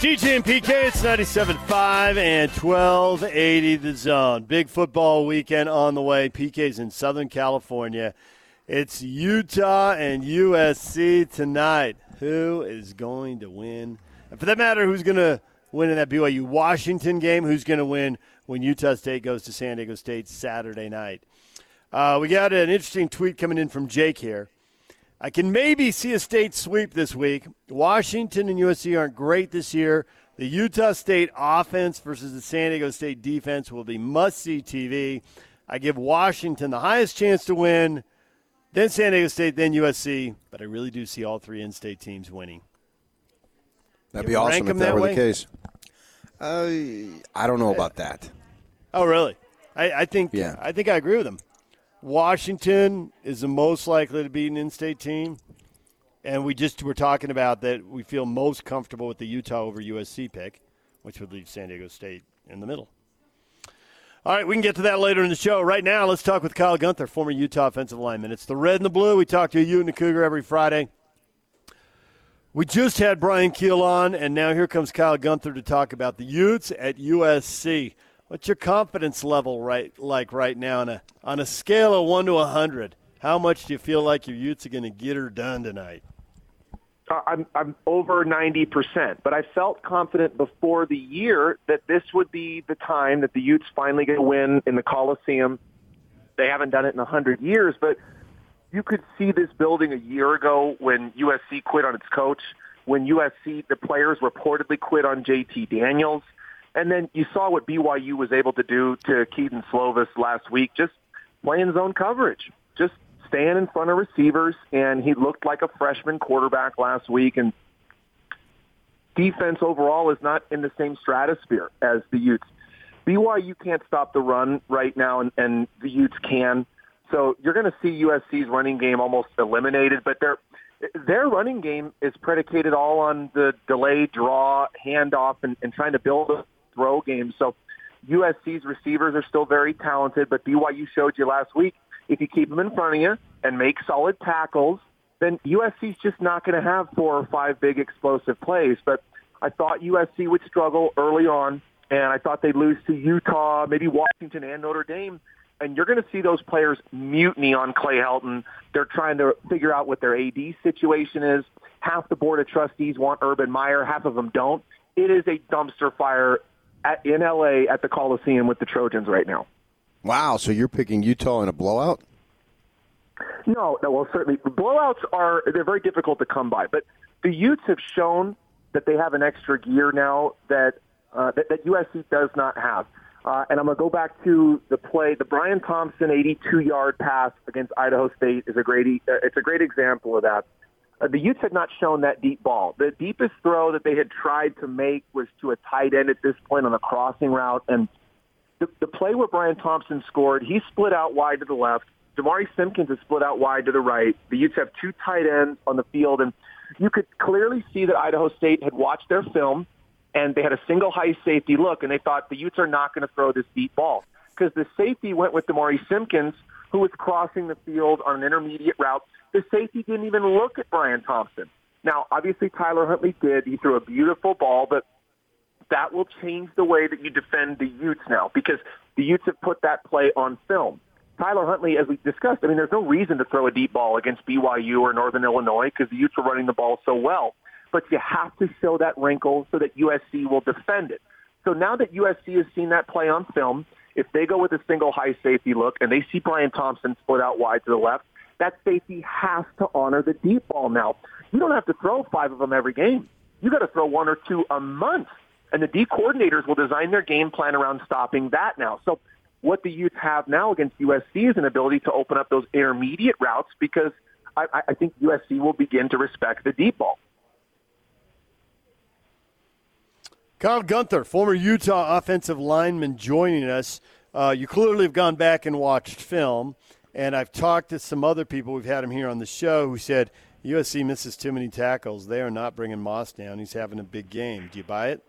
DJ and PK, it's 97.5 and 1280 the zone. Big football weekend on the way. PK's in Southern California. It's Utah and USC tonight. Who is going to win? And for that matter, who's going to win in that BYU Washington game? Who's going to win when Utah State goes to San Diego State Saturday night? Uh, we got an interesting tweet coming in from Jake here. I can maybe see a state sweep this week. Washington and USC aren't great this year. The Utah State offense versus the San Diego State defense will be must see TV. I give Washington the highest chance to win, then San Diego State, then USC, but I really do see all three in state teams winning. That'd be awesome if that, that were way? the case. Uh, I don't know about that. Oh, really? I, I think yeah. I think I agree with him. Washington is the most likely to beat an in-state team, and we just were talking about that we feel most comfortable with the Utah over USC pick, which would leave San Diego State in the middle. All right, we can get to that later in the show. Right now, let's talk with Kyle Gunther, former Utah offensive lineman. It's the red and the blue. We talk to you and a Cougar every Friday. We just had Brian Keel on, and now here comes Kyle Gunther to talk about the Utes at USC. What's your confidence level right like right now on a on a scale of one to hundred? How much do you feel like your Utes are going to get her done tonight? Uh, I'm I'm over ninety percent, but I felt confident before the year that this would be the time that the Utes finally get a win in the Coliseum. They haven't done it in a hundred years, but you could see this building a year ago when USC quit on its coach, when USC the players reportedly quit on JT Daniels. And then you saw what BYU was able to do to Kedon Slovis last week, just playing zone coverage, just staying in front of receivers, and he looked like a freshman quarterback last week. And defense overall is not in the same stratosphere as the Utes. BYU can't stop the run right now, and, and the Utes can. So you're going to see USC's running game almost eliminated, but their their running game is predicated all on the delay, draw, handoff, and, and trying to build a throw game. So USC's receivers are still very talented, but BYU showed you last week if you keep them in front of you and make solid tackles, then USC's just not going to have four or five big explosive plays. But I thought USC would struggle early on, and I thought they'd lose to Utah, maybe Washington and Notre Dame. And you're going to see those players mutiny on Clay Helton. They're trying to figure out what their AD situation is. Half the board of trustees want Urban Meyer, half of them don't. It is a dumpster fire at, in LA at the Coliseum with the Trojans right now. Wow, so you're picking Utah in a blowout? No, no. Well, certainly blowouts are they're very difficult to come by, but the Utes have shown that they have an extra gear now that uh, that, that USC does not have. Uh, and I'm going to go back to the play. The Brian Thompson 82-yard pass against Idaho State is a great. Uh, it's a great example of that. Uh, the Utes had not shown that deep ball. The deepest throw that they had tried to make was to a tight end at this point on a crossing route. And the, the play where Brian Thompson scored, he split out wide to the left. Demari Simpkins is split out wide to the right. The Utes have two tight ends on the field, and you could clearly see that Idaho State had watched their film, and they had a single high safety look, and they thought the Utes are not going to throw this deep ball because the safety went with Demari Simpkins, who was crossing the field on an intermediate route the safety didn't even look at Brian Thompson. Now, obviously, Tyler Huntley did. He threw a beautiful ball, but that will change the way that you defend the Utes now because the Utes have put that play on film. Tyler Huntley, as we discussed, I mean, there's no reason to throw a deep ball against BYU or Northern Illinois because the Utes are running the ball so well. But you have to show that wrinkle so that USC will defend it. So now that USC has seen that play on film, if they go with a single high safety look and they see Brian Thompson split out wide to the left, that safety has to honor the deep ball now. You don't have to throw five of them every game. You got to throw one or two a month. And the D coordinators will design their game plan around stopping that now. So what the youth have now against USC is an ability to open up those intermediate routes because I, I think USC will begin to respect the deep ball. Kyle Gunther, former Utah offensive lineman, joining us. Uh, you clearly have gone back and watched film. And I've talked to some other people, we've had him here on the show, who said USC misses too many tackles. They are not bringing Moss down. He's having a big game. Do you buy it?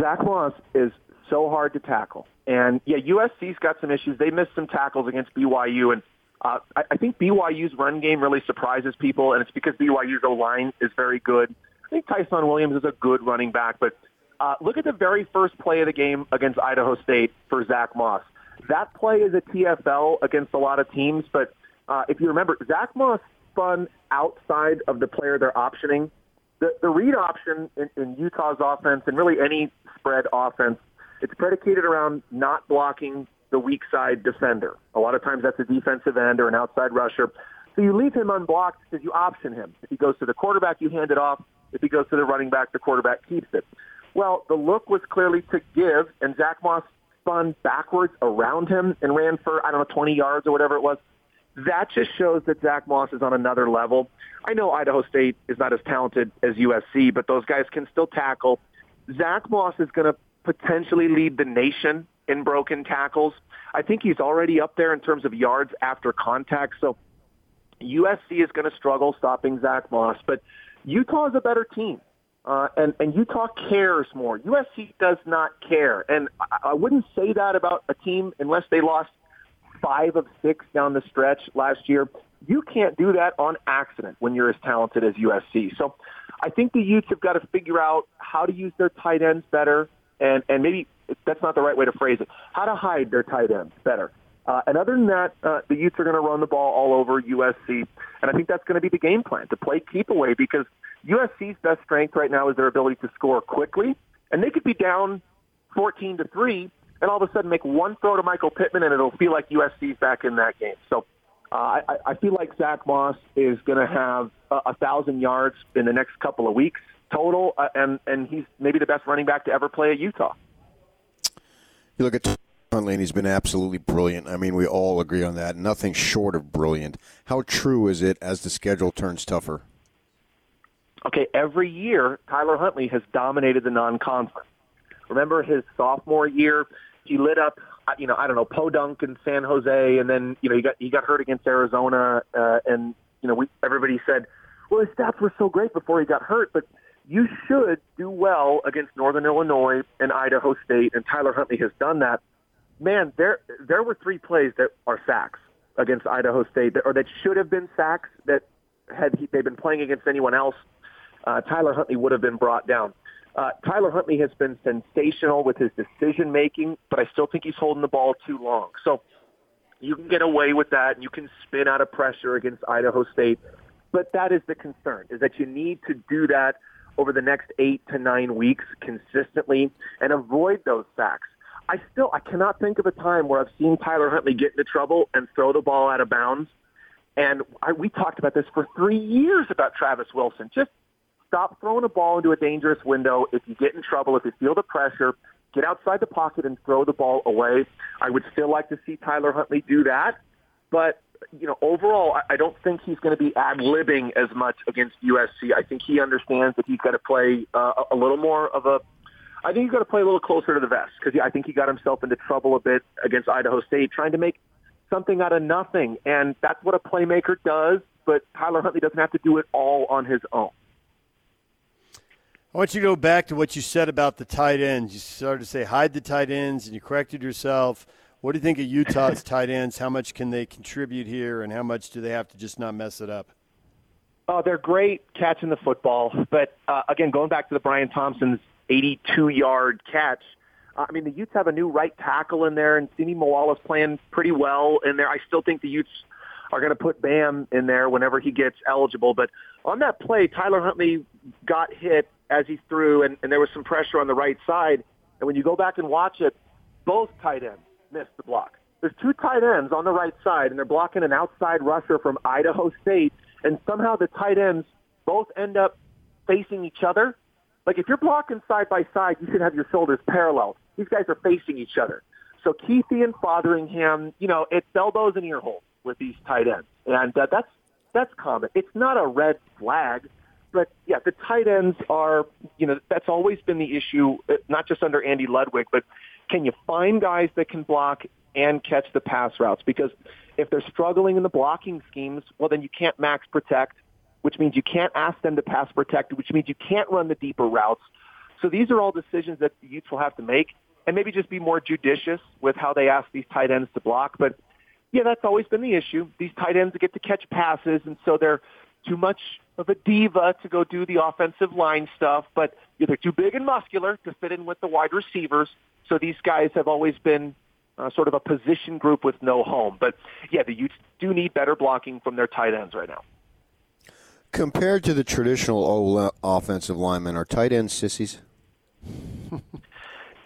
Zach Moss is so hard to tackle. And yeah, USC's got some issues. They missed some tackles against BYU, and uh, I, I think BYU's run game really surprises people, and it's because BYU's O line is very good. I think Tyson Williams is a good running back, but uh, look at the very first play of the game against Idaho State for Zach Moss. That play is a TFL against a lot of teams, but uh, if you remember, Zach Moss spun outside of the player they're optioning. The, the read option in, in Utah's offense and really any spread offense, it's predicated around not blocking the weak side defender. A lot of times that's a defensive end or an outside rusher. So you leave him unblocked because you option him. If he goes to the quarterback, you hand it off. If he goes to the running back, the quarterback keeps it. Well, the look was clearly to give, and Zach Moss spun backwards around him and ran for, I don't know, 20 yards or whatever it was. That just shows that Zach Moss is on another level. I know Idaho State is not as talented as USC, but those guys can still tackle. Zach Moss is going to potentially lead the nation in broken tackles. I think he's already up there in terms of yards after contact. So USC is going to struggle stopping Zach Moss, but Utah is a better team. Uh, and, and Utah cares more. USC does not care. And I, I wouldn't say that about a team unless they lost five of six down the stretch last year. You can't do that on accident when you're as talented as USC. So I think the Utes have got to figure out how to use their tight ends better and, and maybe that's not the right way to phrase it, how to hide their tight ends better. Uh, and other than that, uh, the Utes are going to run the ball all over USC, and I think that's going to be the game plan to play keep away because USC's best strength right now is their ability to score quickly, and they could be down 14 to three, and all of a sudden make one throw to Michael Pittman, and it'll feel like USC's back in that game. So uh, I, I feel like Zach Moss is going to have a, a thousand yards in the next couple of weeks total, uh, and and he's maybe the best running back to ever play at Utah. You look at Huntley, and he's been absolutely brilliant. I mean, we all agree on that. Nothing short of brilliant. How true is it as the schedule turns tougher? Okay, every year Tyler Huntley has dominated the non-conference. Remember his sophomore year, he lit up. Uh, you know, I don't know, Podunk in San Jose, and then you know he got he got hurt against Arizona, uh, and you know we everybody said, well his stats were so great before he got hurt, but you should do well against Northern Illinois and Idaho State, and Tyler Huntley has done that. Man, there there were three plays that are sacks against Idaho State, that, or that should have been sacks that had he, they been playing against anyone else, uh, Tyler Huntley would have been brought down. Uh, Tyler Huntley has been sensational with his decision making, but I still think he's holding the ball too long. So you can get away with that, and you can spin out of pressure against Idaho State. But that is the concern: is that you need to do that over the next eight to nine weeks consistently and avoid those sacks. I still I cannot think of a time where I've seen Tyler Huntley get into trouble and throw the ball out of bounds. And I, we talked about this for three years about Travis Wilson. Just stop throwing a ball into a dangerous window. If you get in trouble, if you feel the pressure, get outside the pocket and throw the ball away. I would still like to see Tyler Huntley do that. But you know, overall, I I don't think he's going to be ad libbing as much against USC. I think he understands that he's got to play uh, a little more of a. I think he's got to play a little closer to the vest because I think he got himself into trouble a bit against Idaho State trying to make something out of nothing, and that's what a playmaker does. But Tyler Huntley doesn't have to do it all on his own. I want you to go back to what you said about the tight ends. You started to say hide the tight ends, and you corrected yourself. What do you think of Utah's tight ends? How much can they contribute here, and how much do they have to just not mess it up? Oh, they're great catching the football, but uh, again, going back to the Brian Thompson's 82-yard catch, uh, I mean the Utes have a new right tackle in there, and Simi Moala's playing pretty well in there. I still think the Utes are going to put Bam in there whenever he gets eligible. But on that play, Tyler Huntley got hit as he threw, and, and there was some pressure on the right side. And when you go back and watch it, both tight ends missed the block. There's two tight ends on the right side, and they're blocking an outside rusher from Idaho State, and somehow the tight ends both end up facing each other. Like if you're blocking side by side, you should have your shoulders parallel. These guys are facing each other. So Kuithe and Fotheringham, you know, it's elbows and ear holes with these tight ends, and uh, that's that's common. It's not a red flag, but yeah, the tight ends are, you know, that's always been the issue, uh, not just under Andy Ludwig, but can you find guys that can block and catch the pass routes? Because if they're struggling in the blocking schemes, well, then you can't max protect, which means you can't ask them to pass protect, which means you can't run the deeper routes. So these are all decisions that the Utes will have to make. and maybe just be more judicious with how they ask these tight ends to block. But yeah, that's always been the issue. These tight ends get to catch passes, and so they're too much of a diva to go do the offensive line stuff, but they're too big and muscular to fit in with the wide receivers. So these guys have always been uh, sort of a position group with no home. But yeah, the Utes do need better blocking from their tight ends right now. Compared to the traditional o- offensive linemen, are tight ends sissies?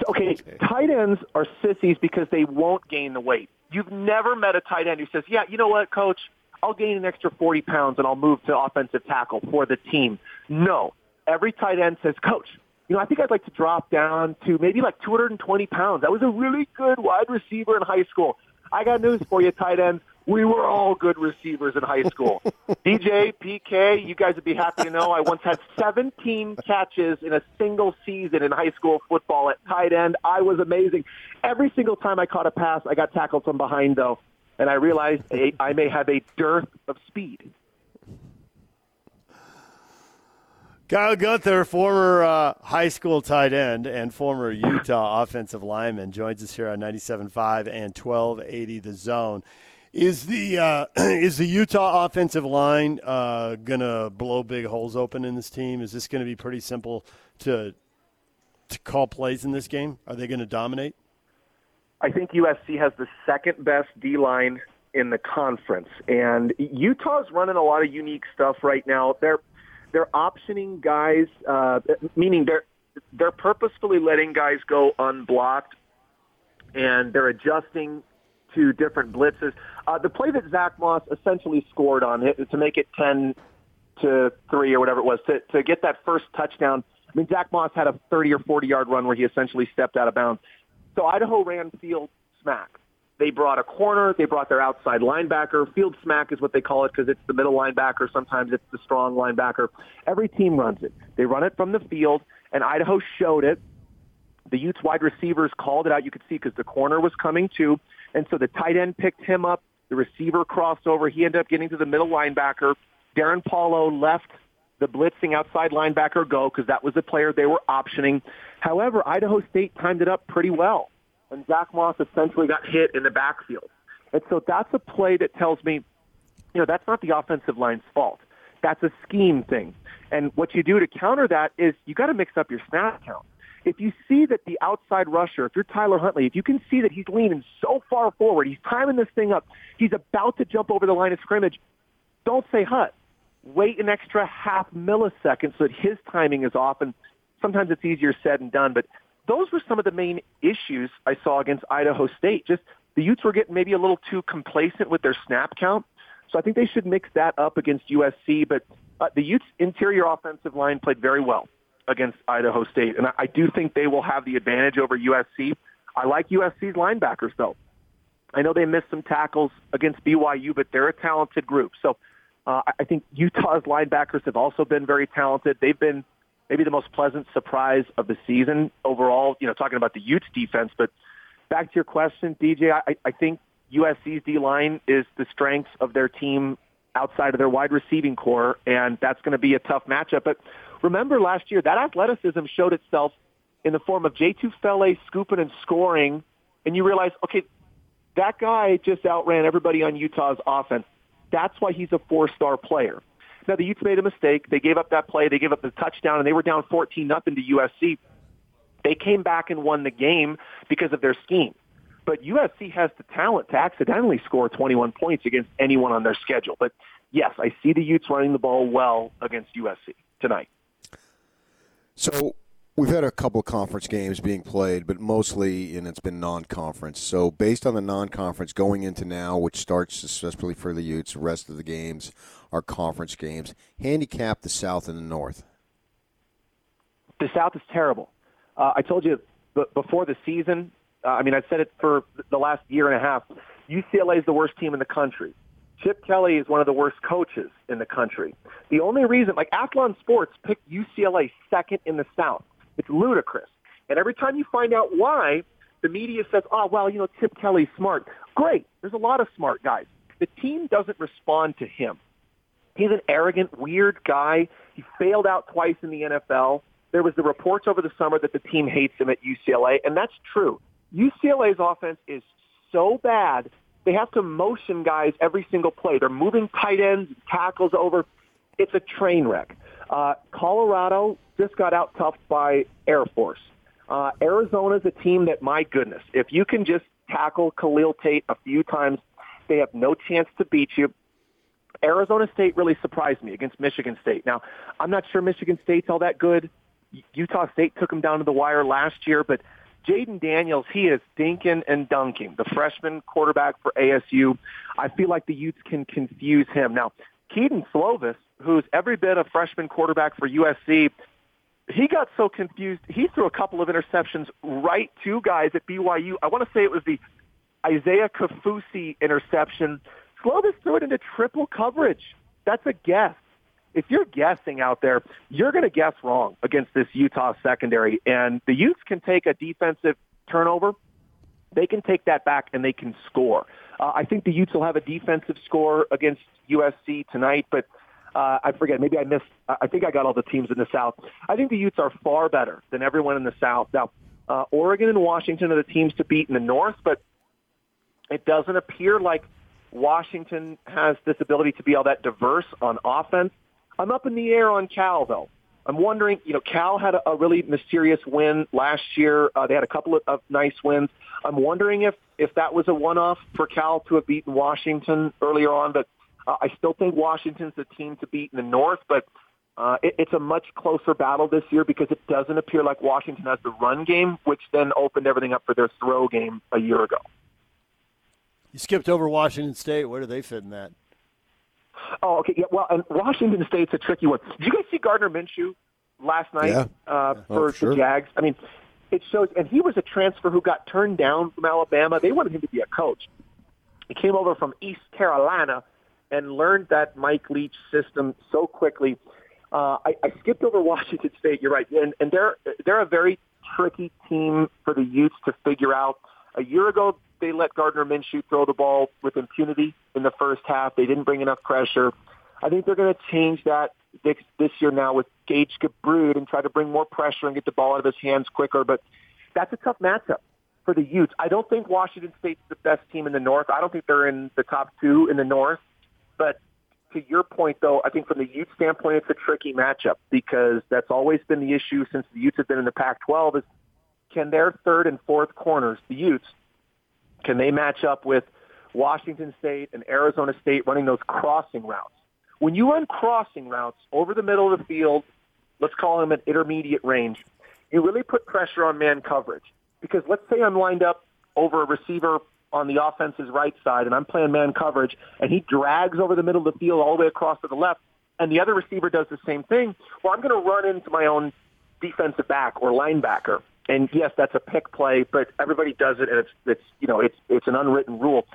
okay, tight ends are sissies because they won't gain the weight. You've never met a tight end who says, "Yeah, you know what, coach? I'll gain an extra 40 pounds and I'll move to offensive tackle for the team." No, every tight end says, "Coach, you know, I think I'd like to drop down to maybe like 220 pounds. I was a really good wide receiver in high school. I got news for you, tight ends. We were all good receivers in high school. DJ, PK, you guys would be happy to know I once had 17 catches in a single season in high school football at tight end. I was amazing. Every single time I caught a pass, I got tackled from behind, though, and I realized I may have a dearth of speed. Kyle Gunther, former uh, high school tight end and former Utah offensive lineman, joins us here on 97.5 and 1280 The Zone. Is the uh, is the Utah offensive line uh, gonna blow big holes open in this team? Is this going to be pretty simple to to call plays in this game? Are they going to dominate? I think USC has the second best D line in the conference, and Utah's running a lot of unique stuff right now. They're they're optioning guys, uh, meaning they're they're purposefully letting guys go unblocked, and they're adjusting to different blitzes. Uh, the play that Zach Moss essentially scored on it to make it ten to three or whatever it was to to get that first touchdown. I mean, Zach Moss had a 30 or 40 yard run where he essentially stepped out of bounds. So Idaho ran field smack. They brought a corner. They brought their outside linebacker. Field smack is what they call it because it's the middle linebacker. Sometimes it's the strong linebacker. Every team runs it. They run it from the field, and Idaho showed it. The Utes wide receivers called it out. You could see because the corner was coming too, and so the tight end picked him up. The receiver crossed over. He ended up getting to the middle linebacker. Darrin Paulo left the blitzing outside linebacker go because that was the player they were optioning. However, Idaho State timed it up pretty well and Zach Moss essentially got hit in the backfield. And so that's a play that tells me, you know, that's not the offensive line's fault. That's a scheme thing. And what you do to counter that is you got to mix up your snap count. If you see that the outside rusher, if you're Tyler Huntley, if you can see that he's leaning so far forward, he's timing this thing up, he's about to jump over the line of scrimmage, don't say hut. Wait an extra half millisecond so that his timing is off. And sometimes it's easier said than done, but those were some of the main issues I saw against Idaho State. Just the Utes were getting maybe a little too complacent with their snap count. So I think they should mix that up against USC. But uh, the Utes' interior offensive line played very well against Idaho State, and I, do think they will have the advantage over USC. I like USC's linebackers though. I know they missed some tackles against BYU, but they're a talented group. So uh, I think Utah's linebackers have also been very talented. They've been maybe the most pleasant surprise of the season overall. You know, talking about the Utes defense, but back to your question, DJ, I, I think USC's D line is the strength of their team outside of their wide receiving core, and that's going to be a tough matchup. But remember last year, that athleticism showed itself in the form of Jay Tufele scooping and scoring, and you realize, okay, that guy just outran everybody on Utah's offense. That's why he's a four-star player. Now the Utes made a mistake. They gave up that play. They gave up the touchdown, and they were down 14 nothing to USC. They came back and won the game because of their scheme. But USC has the talent to accidentally score 21 points against anyone on their schedule. But yes, I see the Utes running the ball well against USC tonight. So We've had a couple of conference games being played, but mostly, and it's been non-conference. So, based on the non-conference going into now, which starts especially for the Utes, the rest of the games are conference games. Handicap the South and the North. The South is terrible. Uh, I told you before the season. Uh, I mean, I've said it for the last year and a half. UCLA is the worst team in the country. Chip Kelly is one of the worst coaches in the country. The only reason, like Athlon Sports picked UCLA second in the South. It's ludicrous. And every time you find out why, the media says, oh, well, you know, Chip Kelly's smart. Great. There's a lot of smart guys. The team doesn't respond to him. He's an arrogant, weird guy. He failed out twice in the NFL. there was the reports over the summer that the team hates him at UCLA, and that's true. UCLA's offense is so bad they have to motion guys every single play. They're moving tight ends, tackles over. It's a train wreck. Uh, Colorado just got out toughed by Air Force. Uh, Arizona's a team that, my goodness, if you can just tackle Khalil Tate a few times, they have no chance to beat you. Arizona State really surprised me against Michigan State. Now, I'm not sure Michigan State's all that good. Utah State took them down to the wire last year, but Jayden Daniels, he is dinking and dunking. The freshman quarterback for ASU. I feel like the Utes can confuse him. Now, Kedon Slovis, who's every bit a freshman quarterback for USC, he got so confused. He threw a couple of interceptions right to guys at BYU. I want to say it was the Isaiah Kaufusi interception. Slovis threw it into triple coverage. That's a guess. If you're guessing out there, you're going to guess wrong against this Utah secondary. And the Utes can take a defensive turnover. They can take that back and they can score. Uh, I think the Utes will have a defensive score against USC tonight, but uh, I forget. Maybe I missed. I think I got all the teams in the South. I think the Utes are far better than everyone in the South. Now, uh, Oregon and Washington are the teams to beat in the North, but it doesn't appear like Washington has this ability to be all that diverse on offense. I'm up in the air on Cal, though. I'm wondering, you know, Cal had a, a really mysterious win last year. Uh, they had a couple of, of nice wins. I'm wondering if if that was a one-off for Cal to have beaten Washington earlier on, but uh, I still think Washington's the team to beat in the North, but uh, it, it's a much closer battle this year because it doesn't appear like Washington has the run game, which then opened everything up for their throw game a year ago. You skipped over Washington State. Where do they fit in that? Oh, okay. Yeah. Well, and Washington State's a tricky one. Did you guys see Gardner Minshew last night yeah. uh, oh, for sure. the Jags? I mean, it shows, and he was a transfer who got turned down from Alabama. They wanted him to be a coach. He came over from East Carolina and learned that Mike Leach system so quickly. Uh, I, I skipped over Washington State. You're right, and, and they're they're a very tricky team for the Utes to figure out. A year ago, they let Gardner Minshew throw the ball with impunity in the first half. They didn't bring enough pressure. I think they're going to change that this, year now with Gage Gubrud and try to bring more pressure and get the ball out of his hands quicker. But that's a tough matchup for the Utes. I don't think Washington State's the best team in the North. I don't think they're in the top two in the North. But to your point, though, I think from the Utes standpoint, it's a tricky matchup because that's always been the issue since the Utes have been in the Pac-12 is can their third and fourth corners, the Utes, can they match up with Washington State and Arizona State running those crossing routes? When you run crossing routes over the middle of the field, let's call them an intermediate range, you really put pressure on man coverage. Because let's say I'm lined up over a receiver on the offense's right side and I'm playing man coverage and he drags over the middle of the field all the way across to the left and the other receiver does the same thing, well, I'm going to run into my own defensive back or linebacker. And yes, that's a pick play, but everybody does it, and it's it's you know it's it's an unwritten rule.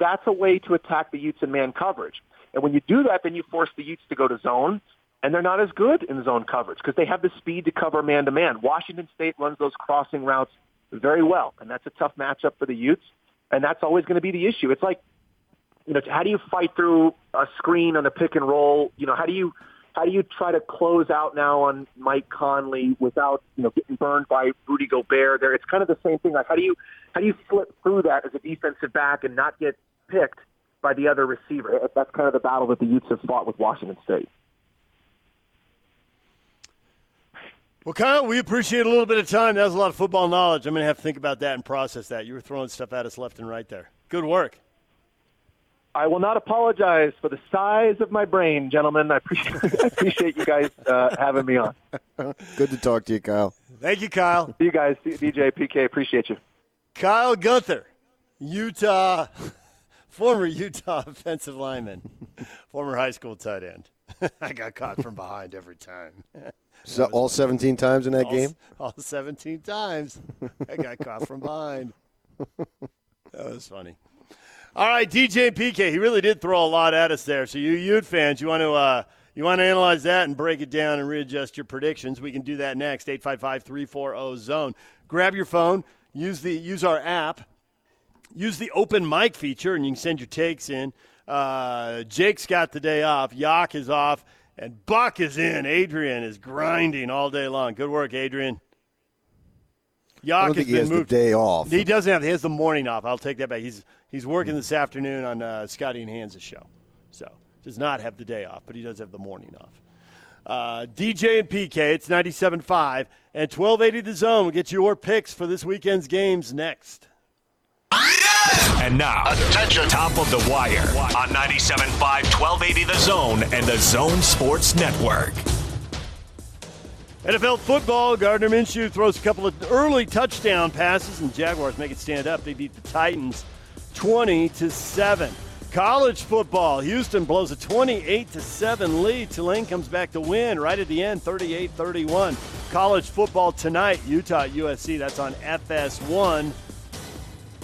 That's a way to attack the Utes in man coverage. And when you do that, then you force the Utes to go to zone, and they're not as good in zone coverage because they have the speed to cover man to man. Washington State runs those crossing routes very well, and that's a tough matchup for the Utes, and that's always going to be the issue. It's like, you know, how do you fight through a screen on a pick and roll? You know, how do you how do you try to close out now on Mike Conley without you know getting burned by Rudy Gobert? There, it's kind of the same thing. Like how do you how do you flip through that as a defensive back and not get picked by the other receiver? That's kind of the battle that the Utes have fought with Washington State. Well, Kyle, we appreciate a little bit of time. That was a lot of football knowledge. I'm going to have to think about that and process that. You were throwing stuff at us left and right there. Good work. I will not apologize for the size of my brain, gentlemen. I appreciate, I appreciate you guys uh, having me on. Good to talk to you, Kyle. Thank you, Kyle. See you guys, DJ, PK. Appreciate you. Kyle Gunther, Utah, former Utah offensive lineman, former high school tight end. I got caught from behind every time. So all 17 times in that all, game? All 17 times. I got caught from behind. That was funny. All right, DJ PK, he really did throw a lot at us there. So you Ute fans, you want to uh, you want to analyze that and break it down and readjust your predictions. We can do that next. 855-340 zone. Grab your phone, use the use our app, use the open mic feature, and you can send your takes in. Uh, Jake's got the day off. Yak is off. And Buck is in. Adrian is grinding all day long. Good work, Adrian. Yak I don't think he has moved. the day off. He doesn't have. He has the morning off. I'll take that back. He's he's working this afternoon on uh, Scotty and Hans' show, so does not have the day off, but he does have the morning off. Uh, DJ and PK, it's 97.5 and 1280 the zone. We'll get your picks for this weekend's games next. And now, attention, top of the wire on 97.5, 1280 the zone and the Zone Sports Network. NFL football, Gardner Minshew throws a couple of early touchdown passes, and Jaguars make it stand up. They beat the Titans 20 to 7. College football, Houston blows a 28 to 7 lead. Tulane comes back to win right at the end, 38-31. College football tonight, Utah USC. That's on FS1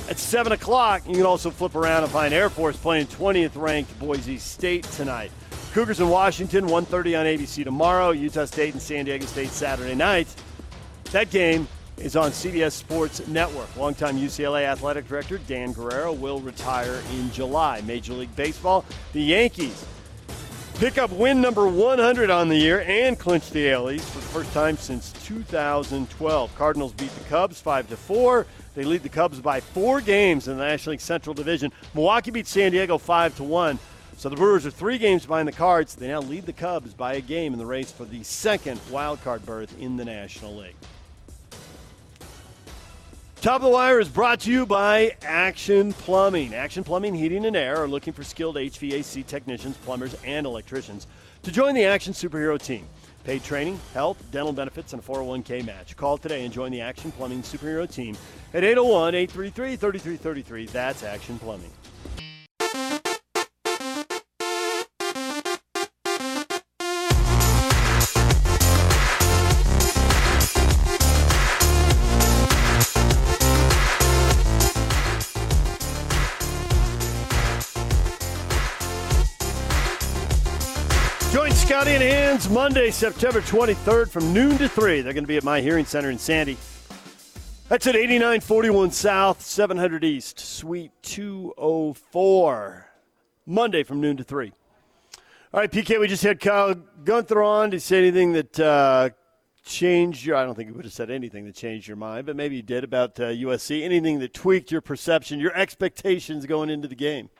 at 7 o'clock. You can also flip around and find Air Force playing 20th ranked Boise State tonight. Cougars in Washington, 1.30 on ABC tomorrow. Utah State and San Diego State Saturday night. That game is on CBS Sports Network. Longtime UCLA athletic director Dan Guerrero will retire in July. Major League Baseball, the Yankees pick up win number 100 on the year and clinch the AL for the first time since 2012. Cardinals beat the Cubs 5 to 4. They lead the Cubs by 4 games in the National League Central Division. Milwaukee beat San Diego 5 to 1. So the Brewers are three games behind the Cards. They now lead the Cubs by a game in the race for the second wild card berth in the National League. Top of the Wire is brought to you by Action Plumbing. Action Plumbing, Heating, and Air are looking for skilled HVAC technicians, plumbers, and electricians to join the Action Superhero team. Paid training, health, dental benefits, and a 401k match. Call today and join the Action Plumbing Superhero team at 801 833 3333. That's Action Plumbing. Scotty and Hans, Monday, September 23rd from noon to 3. They're going to be at my hearing center in Sandy. That's at 8941 South, 700 East, Suite 204. Monday from noon to 3. All right, PK, we just had Kyle Gunther on. Did he say anything that uh, changed your – I don't think he would have said anything that changed your mind, but maybe he did about uh, USC. Anything that tweaked your perception, your expectations going into the game?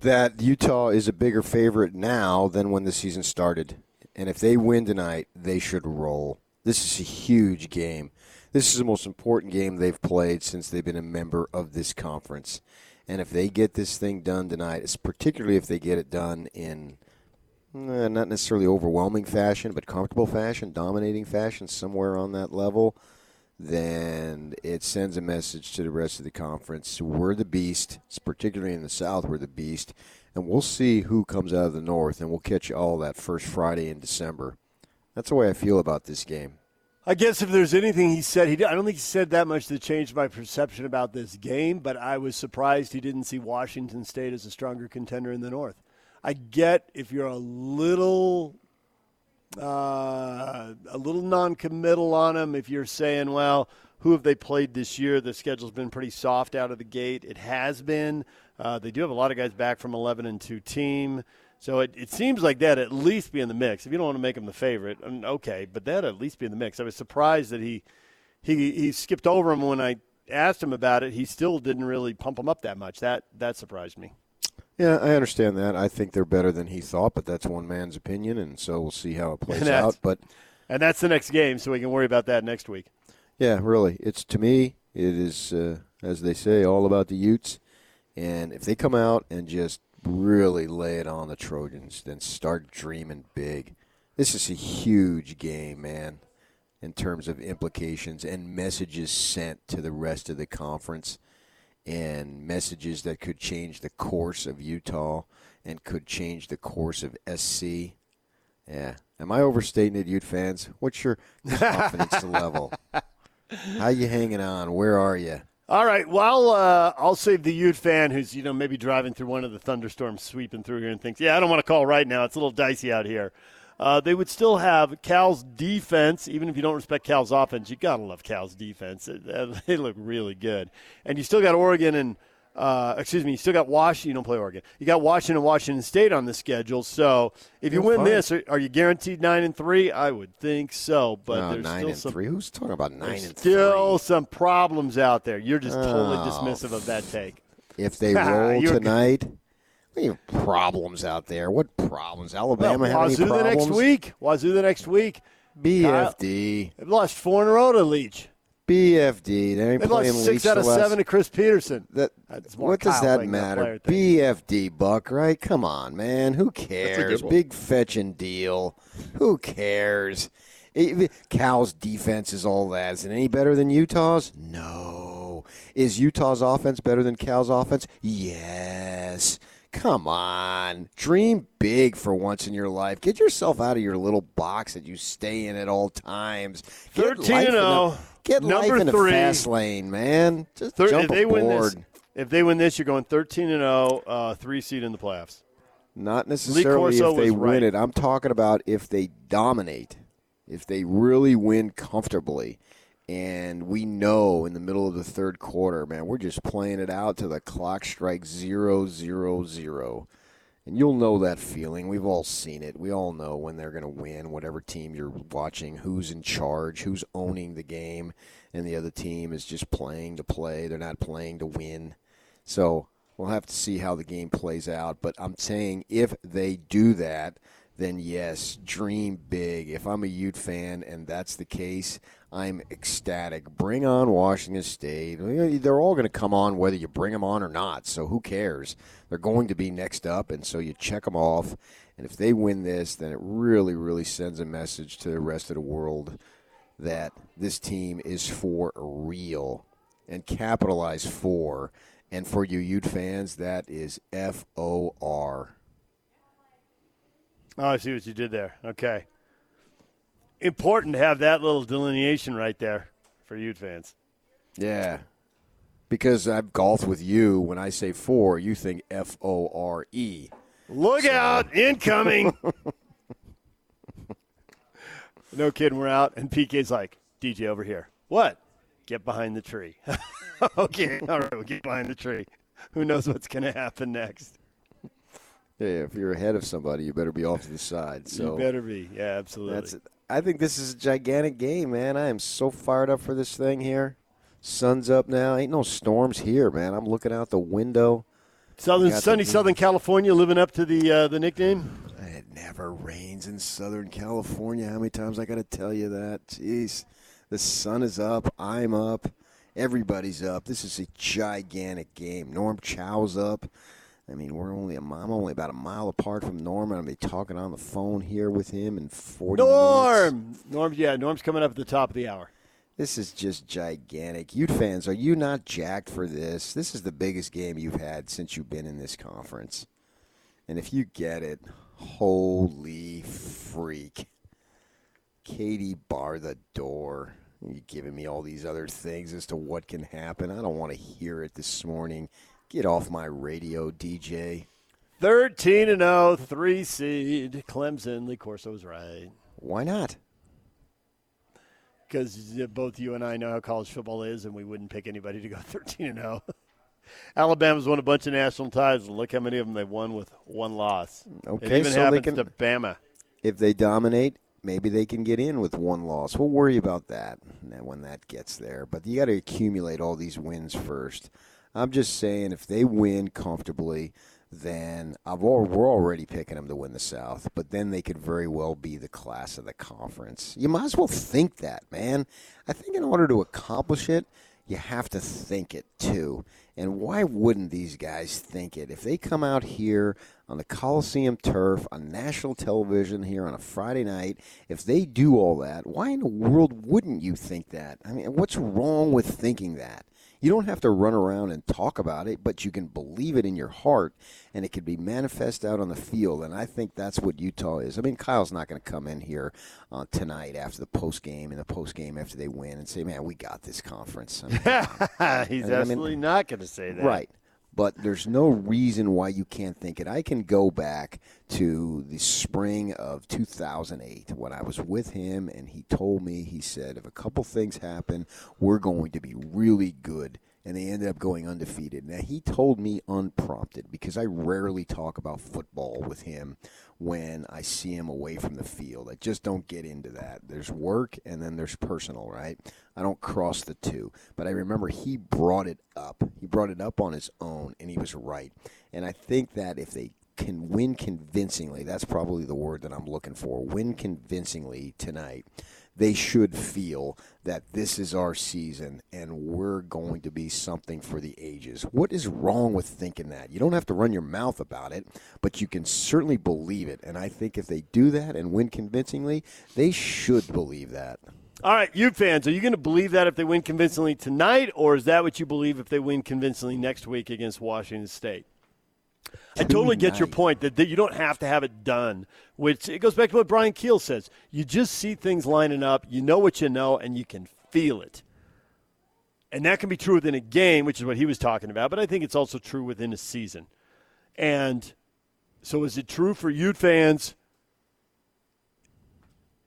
That Utah is a bigger favorite now than when the season started. And if they win tonight, they should roll. This is a huge game. This is the most important game they've played since they've been a member of this conference. And if they get this thing done tonight, particularly if they get it done in eh, not necessarily overwhelming fashion, but comfortable fashion, dominating fashion, somewhere on that level, then it sends a message to the rest of the conference. We're the beast, it's particularly in the South, we're the beast. And we'll see who comes out of the North, and we'll catch all that first Friday in December. That's the way I feel about this game. I guess if there's anything he said, he did, I don't think he said that much to change my perception about this game, but I was surprised he didn't see Washington State as a stronger contender in the North. I get if you're a little uh, a little non-committal on them. If you're saying, well, who have they played this year? The schedule's been pretty soft out of the gate. It has been. Uh, they do have a lot of guys back from 11 and 2 team. So it, it seems like that at least be in the mix. If you don't want to make them the favorite, okay, but that at least be in the mix. I was surprised that he he he skipped over him when I asked him about it. He still didn't really pump him up that much. That that surprised me. Yeah, I understand that. I think they're better than he thought, but that's one man's opinion, and so we'll see how it plays out. But and that's the next game, so we can worry about that next week. Yeah, really. It's to me, it is uh, as they say, all about the Utes. And if they come out and just really lay it on the Trojans, then start dreaming big. This is a huge game, man, in terms of implications and messages sent to the rest of the conference and messages that could change the course of Utah and could change the course of SC. Yeah. Am I overstating it, Ute fans? What's your confidence level? How you hanging on? Where are you? All right. Well, uh, I'll save the Ute fan who's you know maybe driving through one of the thunderstorms, sweeping through here, and thinks, "Yeah, I don't want to call right now. It's a little dicey out here." Uh, they would still have Cal's defense, even if you don't respect Cal's offense. You gotta love Cal's defense. They look really good, and you still got Oregon and Uh, excuse me, you still got Washington. You don't play Oregon. You got Washington, and Washington State on the schedule. So if you You're win fine. this, are, are you guaranteed nine and three? I would think so. But No, there's nine still and some three. Who's talking about nine and still three? some problems out there. You're just totally Oh. dismissive of that take. If they roll tonight, what do have problems out there? What problems? Alabama Well, have any Wazoo the next week. Wazoo the next week. BFD, They've lost four in a row to Leach. BFD. They ain't They've playing lost six Leach out of seven to Chris Petersen. That That's more what does that matter? player thing. BFD Buck, right? Come on, man. Who cares? one. Big fetching deal. Who cares? It- Cal's defense is all that. Is it any better than Utah's? No. Is Utah's offense better than Cal's offense? Yes. Come on. Dream big for once in your life. Get yourself out of your little box that you stay in at all times. Get 13 life and in the- 0. Get Number life in the three. fast lane, man. Just Thir- jump if they win aboard. this, if they win this, you're going 13 and 0, uh, three seed in the playoffs. Not necessarily if they win right. it. I'm talking about if they dominate, if they really win comfortably. And we know in the middle of the third quarter, man, we're just playing it out to the clock strikes zero, zero, zero. And you'll know that feeling. We've all seen it. We all know when they're going to win, whatever team you're watching, who's in charge, who's owning the game, and the other team is just playing to play. They're not playing to win. So we'll have to see how the game plays out. But I'm saying if they do that, then yes, dream big. If I'm a Ute fan and that's the case, I'm ecstatic. Bring on Washington State. They're all going to come on whether you bring them on or not. So who cares? They're going to be next up, and so you check them off. And if they win this, then it really, really sends a message to the rest of the world that this team is for real and capitalize for. And for you Ute fans, that is F O R. Oh, I see what you did there. Okay. Important to have that little delineation right there for Ute fans. Yeah. Because I've golfed with you. When I say four, you think F O R E. Look out, incoming. no kidding, we're out. And PK's like, DJ over here. What? Get behind the tree. okay, all right, we'll get behind the tree. Who knows what's going to happen next? Yeah, if you're ahead of somebody, you better be off to the side. So you better be. Yeah, absolutely. That's it. I think this is a gigantic game, man. I am so fired up for this thing here. Sun's up now. Ain't no storms here, man. I'm looking out the window. Southern, sunny. Southern California living up to the uh, the nickname. It never rains in Southern California. How many times I got to tell you that? Jeez. The sun is up. I'm up. Everybody's up. This is a gigantic game. Norm Chow's up. I mean, we're only a mile, I'm only about a mile apart from Norm. I'm be talking on the phone here with him in 40 minutes. Norm, Norm, yeah, Norm's coming up at the top of the hour. This is just gigantic. Ute fans, are you not jacked for this? This is the biggest game you've had since you've been in this conference. And if you get it, holy freak. Katie, bar the door. You giving me all these other things as to what can happen. I don't want to hear it this morning. Get off my radio, DJ. 13 and 0, three seed. Clemson, Lee Corso's right. Why not? Because both you and I know how college football is, and we wouldn't pick anybody to go 13 and 0. Alabama's won a bunch of national titles. and Look how many of them they won with one loss. Okay, it even so they happens can- to Bama. if they dominate, maybe they can get in with one loss. We'll worry about that when that gets there. But you got to accumulate all these wins first. I'm just saying, if they win comfortably, then I've al- we're already picking them to win the South. But then they could very well be the class of the conference. You might as well think that, man. I think in order to accomplish it, you have to think it too. And why wouldn't these guys think it? If they come out here on the Coliseum turf, on national television here on a Friday night, if they do all that, why in the world wouldn't you think that? I mean, what's wrong with thinking that? You don't have to run around and talk about it, but you can believe it in your heart, and it can be manifest out on the field. And I think that's what Utah is. I mean, Kyle's not going to come in here uh, tonight after the post game and the post game after they win and say, "Man, we got this conference." I mean, He's I mean- absolutely not going to say that. Right. But there's no reason why you can't think it. I can go back to the spring of 2008 when I was with him, and he told me, he said, if a couple things happen, we're going to be really good and they ended up going undefeated. Now, he told me unprompted because I rarely talk about football with him when I see him away from the field. I just don't get into that. There's work and then there's personal, right? I don't cross the two. But I remember he brought it up. He brought it up on his own, and he was right. And I think that if they can win convincingly, that's probably the word that I'm looking for, win convincingly tonight they should feel that this is our season and we're going to be something for the ages. What is wrong with thinking that? You don't have to run your mouth about it, but you can certainly believe it. And I think if they do that and win convincingly, they should believe that. All right, you fans, are you going to believe that if they win convincingly tonight, or is that what you believe if they win convincingly next week against Washington State? I totally get your point that, that you don't have to have it done. Which it goes back to what Brian Keel says. You just see things lining up, you know what you know, and you can feel it. And that can be true within a game, which is what he was talking about, but I think it's also true within a season. And so is it true for Ute fans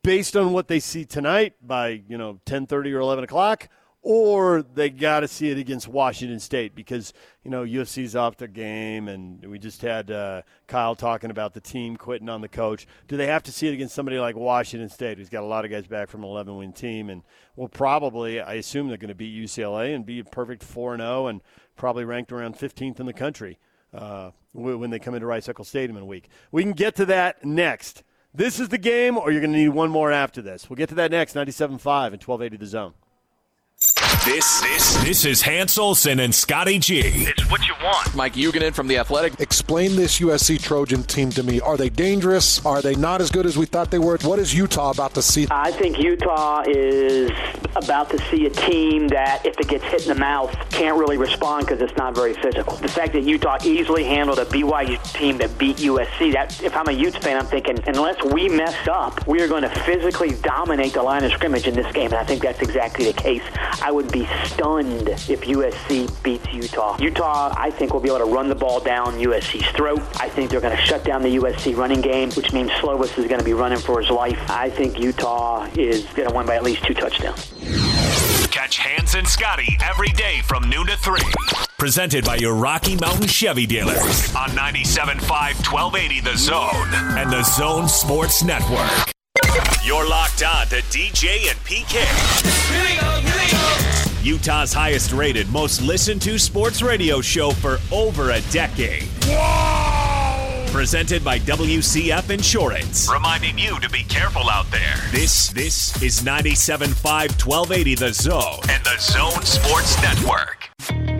based on what they see tonight by, you know, 10:30 or 11 o'clock? Or they got to see it against Washington State because you know USC's off their game, and we just had uh, Kyle talking about the team quitting on the coach. Do they have to see it against somebody like Washington State, who's got a lot of guys back from an 11-win team, and will probably, I assume, they're going to beat UCLA and be a perfect four and zero, and probably ranked around 15th in the country uh, when they come into Rice Eccles Stadium in a week. We can get to that next. This is the game, or you're going to need one more after this. We'll get to that next. 97.5 and 1280 the zone. This this this is Hans Olsen and Scotty G. It's what you want. Mike Huguenin from the Athletic. Explain this USC Trojan team to me. Are they dangerous? Are they not as good as we thought they were? What is Utah about to see? I think Utah is about to see a team that, if it gets hit in the mouth, can't really respond because it's not very physical. The fact that Utah easily handled a BYU team that beat USC, that if I'm a Utes fan, I'm thinking unless we mess up, we are going to physically dominate the line of scrimmage in this game, and I think that's exactly the case. I would be stunned if USC beats Utah. Utah, I think, will be able to run the ball down USC's throat. I think they're going to shut down the USC running game, which means Slovis is going to be running for his life. I think Utah is going to win by at least two touchdowns. Catch Hans and Scotty every day from noon to 3. Presented by your Rocky Mountain Chevy dealers on 97.5 1280 The Zone and The Zone Sports Network. You're locked on to DJ and PK. Here we go, here we go. Utah's highest rated, most listened to sports radio show for over a decade. Whoa! Presented by WCF Insurance. Reminding you to be careful out there. This this is 97.5 1280 The Zone and The Zone Sports Network.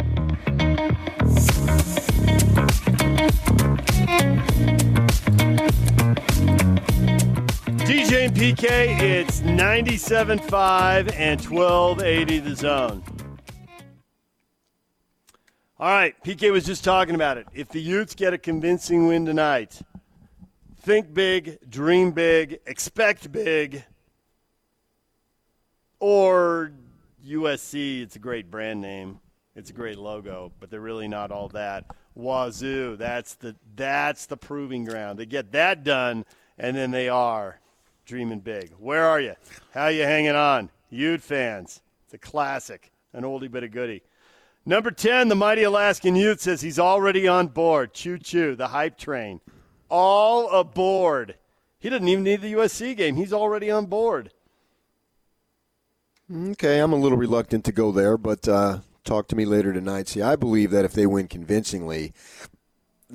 DJ and PK, it's 97.5 and 1280 the zone. All right, PK was just talking about it. If the Utes get a convincing win tonight, think big, dream big, expect big, or USC, it's a great brand name. It's a great logo, but they're really not all that. Wazzu, that's the that's the proving ground. They get that done, and then they are dreaming big. Where are you? How you hanging on? Ute fans. It's a classic, an oldie but a goodie. Number 10, the mighty Alaskan Ute says he's already on board. Choo choo, the hype train. All aboard. He doesn't even need the USC game. He's already on board. Okay, I'm a little reluctant to go there, but uh, talk to me later tonight. See, I believe that if they win convincingly,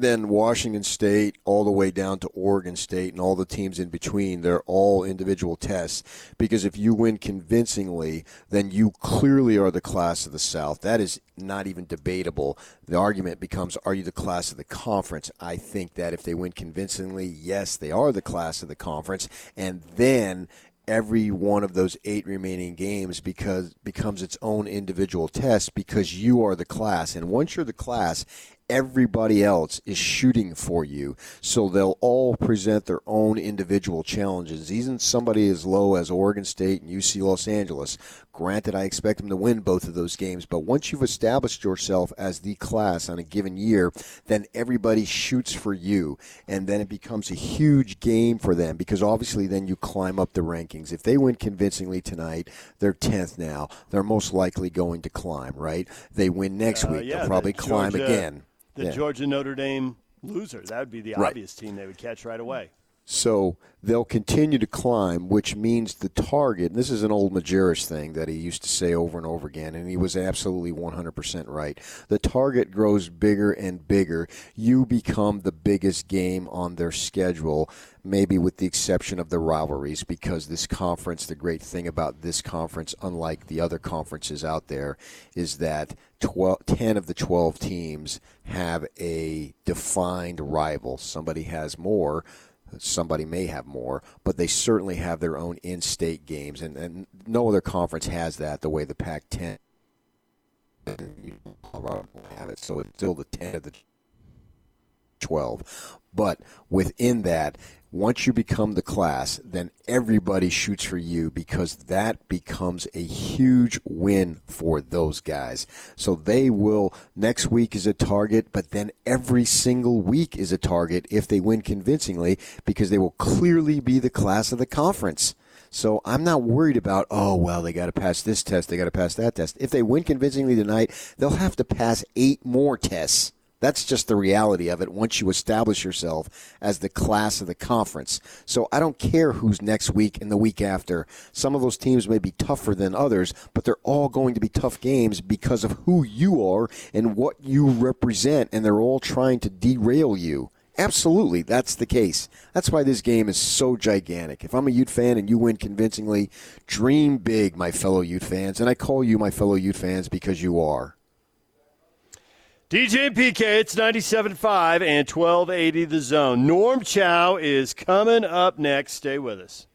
then Washington State all the way down to Oregon State and all the teams in between, they're all individual tests. Because if you win convincingly, then you clearly are the class of the South. That is not even debatable. The argument becomes are you the class of the conference? I think that if they win convincingly, yes, they are the class of the conference. And then every one of those eight remaining games because becomes its own individual test because you are the class and once you're the class everybody else is shooting for you. So they'll all present their own individual challenges. Even somebody as low as Oregon State and UC Los Angeles. Granted, I expect them to win both of those games, but once you've established yourself as the class on a given year, then everybody shoots for you. And then it becomes a huge game for them because obviously then you climb up the rankings. If they win convincingly tonight, they're 10th now. They're most likely going to climb, right? They win next Uh, week, yeah, they'll probably climb Georgia- again. The Yeah. Georgia Notre Dame loser. That would be the Right. obvious team they would catch right away. So they'll continue to climb, which means the target. And this is an old Majerus thing that he used to say over and over again, and he was absolutely 100% right. The target grows bigger and bigger. You become the biggest game on their schedule, maybe with the exception of the rivalries, because this conference, the great thing about this conference, unlike the other conferences out there, is that 12, 10 of the 12 teams have a defined rival. Somebody has more somebody may have more, but they certainly have their own in-state games, and, and no other conference has that the way the Pac-10 Colorado have it. So it's still the 10 of the 12. But within that, once you become the class, then everybody shoots for you because that becomes a huge win for those guys. So they will, next week is a target, but then every single week is a target if they win convincingly because they will clearly be the class of the conference. So I'm not worried about, oh, well, they got to pass this test, they got to pass that test. If they win convincingly tonight, they'll have to pass eight more tests. That's just the reality of it once you establish yourself as the class of the conference. So I don't care who's next week and the week after. Some of those teams may be tougher than others, but they're all going to be tough games because of who you are and what you represent, and they're all trying to derail you. Absolutely, that's the case. That's why this game is so gigantic. If I'm a Ute fan and you win convincingly, dream big, my fellow Ute fans. And I call you my fellow Ute fans because you are. DJ and PK, it's 97.5 and 1280 the zone. Norm Chow is coming up next. Stay with us.